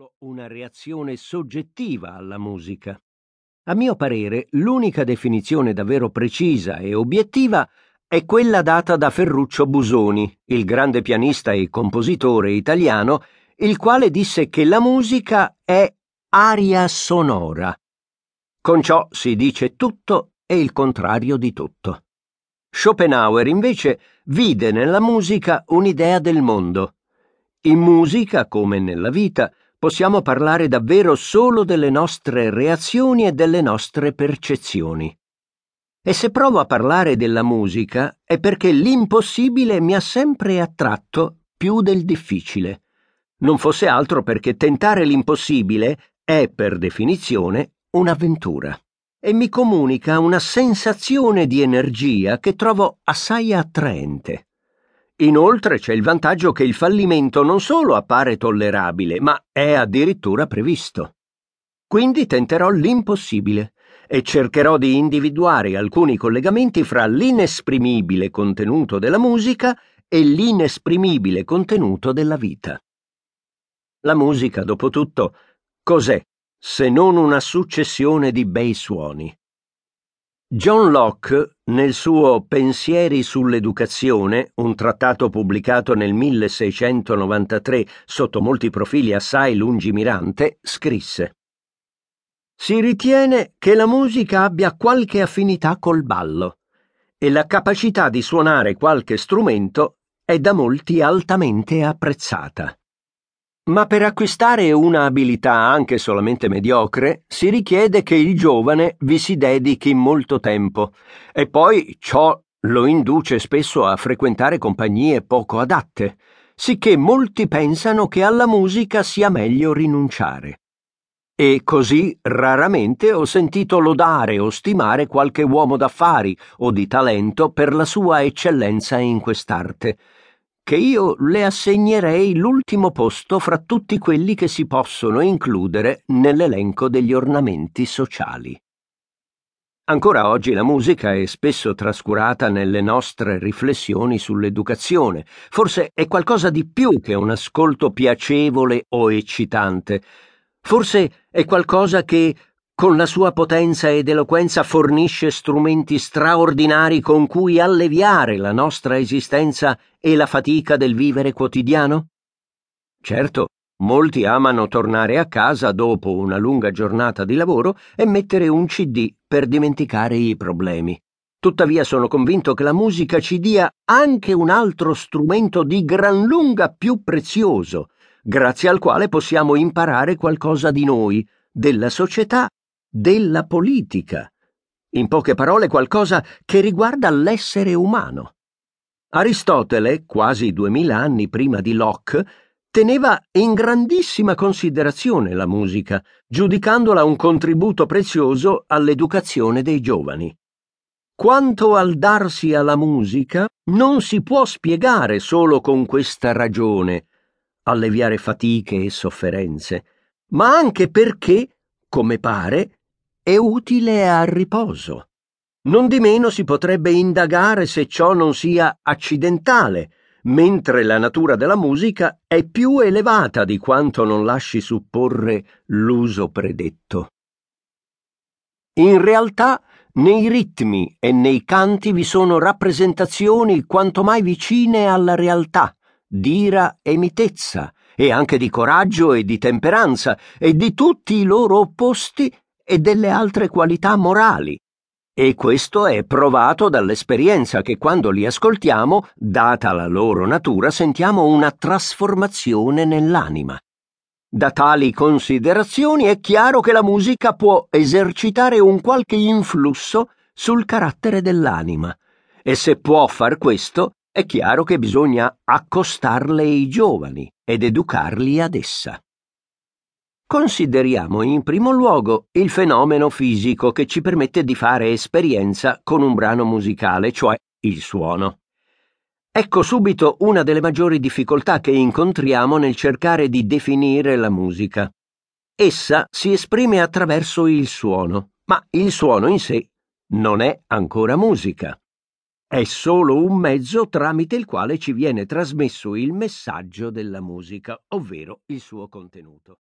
solo una reazione soggettiva alla musica. A mio parere, l'unica definizione davvero precisa e obiettiva è quella data da Ferruccio Busoni, il grande pianista e compositore italiano, il quale disse che la musica è aria sonora. Con ciò si dice tutto e il contrario di tutto. Schopenhauer invece vide nella musica un'idea del mondo. In musica, come nella vita, possiamo parlare davvero solo delle nostre reazioni e delle nostre percezioni. E se provo a parlare della musica è perché l'impossibile mi ha sempre attratto più del difficile. Non fosse altro perché tentare l'impossibile è, per definizione, un'avventura e mi comunica una sensazione di energia che trovo assai attraente. Inoltre c'è il vantaggio che il fallimento non solo appare tollerabile, ma è addirittura previsto. Quindi tenterò l'impossibile e cercherò di individuare alcuni collegamenti fra l'inesprimibile contenuto della musica e l'inesprimibile contenuto della vita. La musica, dopo tutto, cos'è se non una successione di bei suoni? John Locke, nel suo Pensieri sull'educazione, un trattato pubblicato nel 1693 sotto molti profili assai lungimirante, scrisse Si ritiene che la musica abbia qualche affinità col ballo e la capacità di suonare qualche strumento è da molti altamente apprezzata. Ma per acquistare una abilità anche solamente mediocre si richiede che il giovane vi si dedichi molto tempo e poi ciò lo induce spesso a frequentare compagnie poco adatte, sicché molti pensano che alla musica sia meglio rinunciare. E così raramente ho sentito lodare o stimare qualche uomo d'affari o di talento per la sua eccellenza in quest'arte che io le assegnerei l'ultimo posto fra tutti quelli che si possono includere nell'elenco degli ornamenti sociali. Ancora oggi la musica è spesso trascurata nelle nostre riflessioni sull'educazione. Forse è qualcosa di più che un ascolto piacevole o eccitante. Forse è qualcosa che con la sua potenza ed eloquenza fornisce strumenti straordinari con cui alleviare la nostra esistenza e la fatica del vivere quotidiano? Certo, molti amano tornare a casa dopo una lunga giornata di lavoro e mettere un CD per dimenticare i problemi. Tuttavia sono convinto che la musica ci dia anche un altro strumento di gran lunga più prezioso, grazie al quale possiamo imparare qualcosa di noi, della società della politica, in poche parole qualcosa che riguarda l'essere umano. Aristotele, quasi duemila anni prima di Locke, teneva in grandissima considerazione la musica, giudicandola un contributo prezioso all'educazione dei giovani. Quanto al darsi alla musica, non si può spiegare solo con questa ragione, alleviare fatiche e sofferenze, ma anche perché, come pare, è utile al riposo. Non di meno si potrebbe indagare se ciò non sia accidentale, mentre la natura della musica è più elevata di quanto non lasci supporre l'uso predetto. In realtà, nei ritmi e nei canti vi sono rappresentazioni quanto mai vicine alla realtà, d'ira e mitezza, e anche di coraggio e di temperanza, e di tutti i loro opposti e delle altre qualità morali. E questo è provato dall'esperienza che quando li ascoltiamo, data la loro natura, sentiamo una trasformazione nell'anima. Da tali considerazioni è chiaro che la musica può esercitare un qualche influsso sul carattere dell'anima, e se può far questo, è chiaro che bisogna accostarle ai giovani ed educarli ad essa. Consideriamo in primo luogo il fenomeno fisico che ci permette di fare esperienza con un brano musicale, cioè il suono. Ecco subito una delle maggiori difficoltà che incontriamo nel cercare di definire la musica. Essa si esprime attraverso il suono, ma il suono in sé non è ancora musica. È solo un mezzo tramite il quale ci viene trasmesso il messaggio della musica, ovvero il suo contenuto.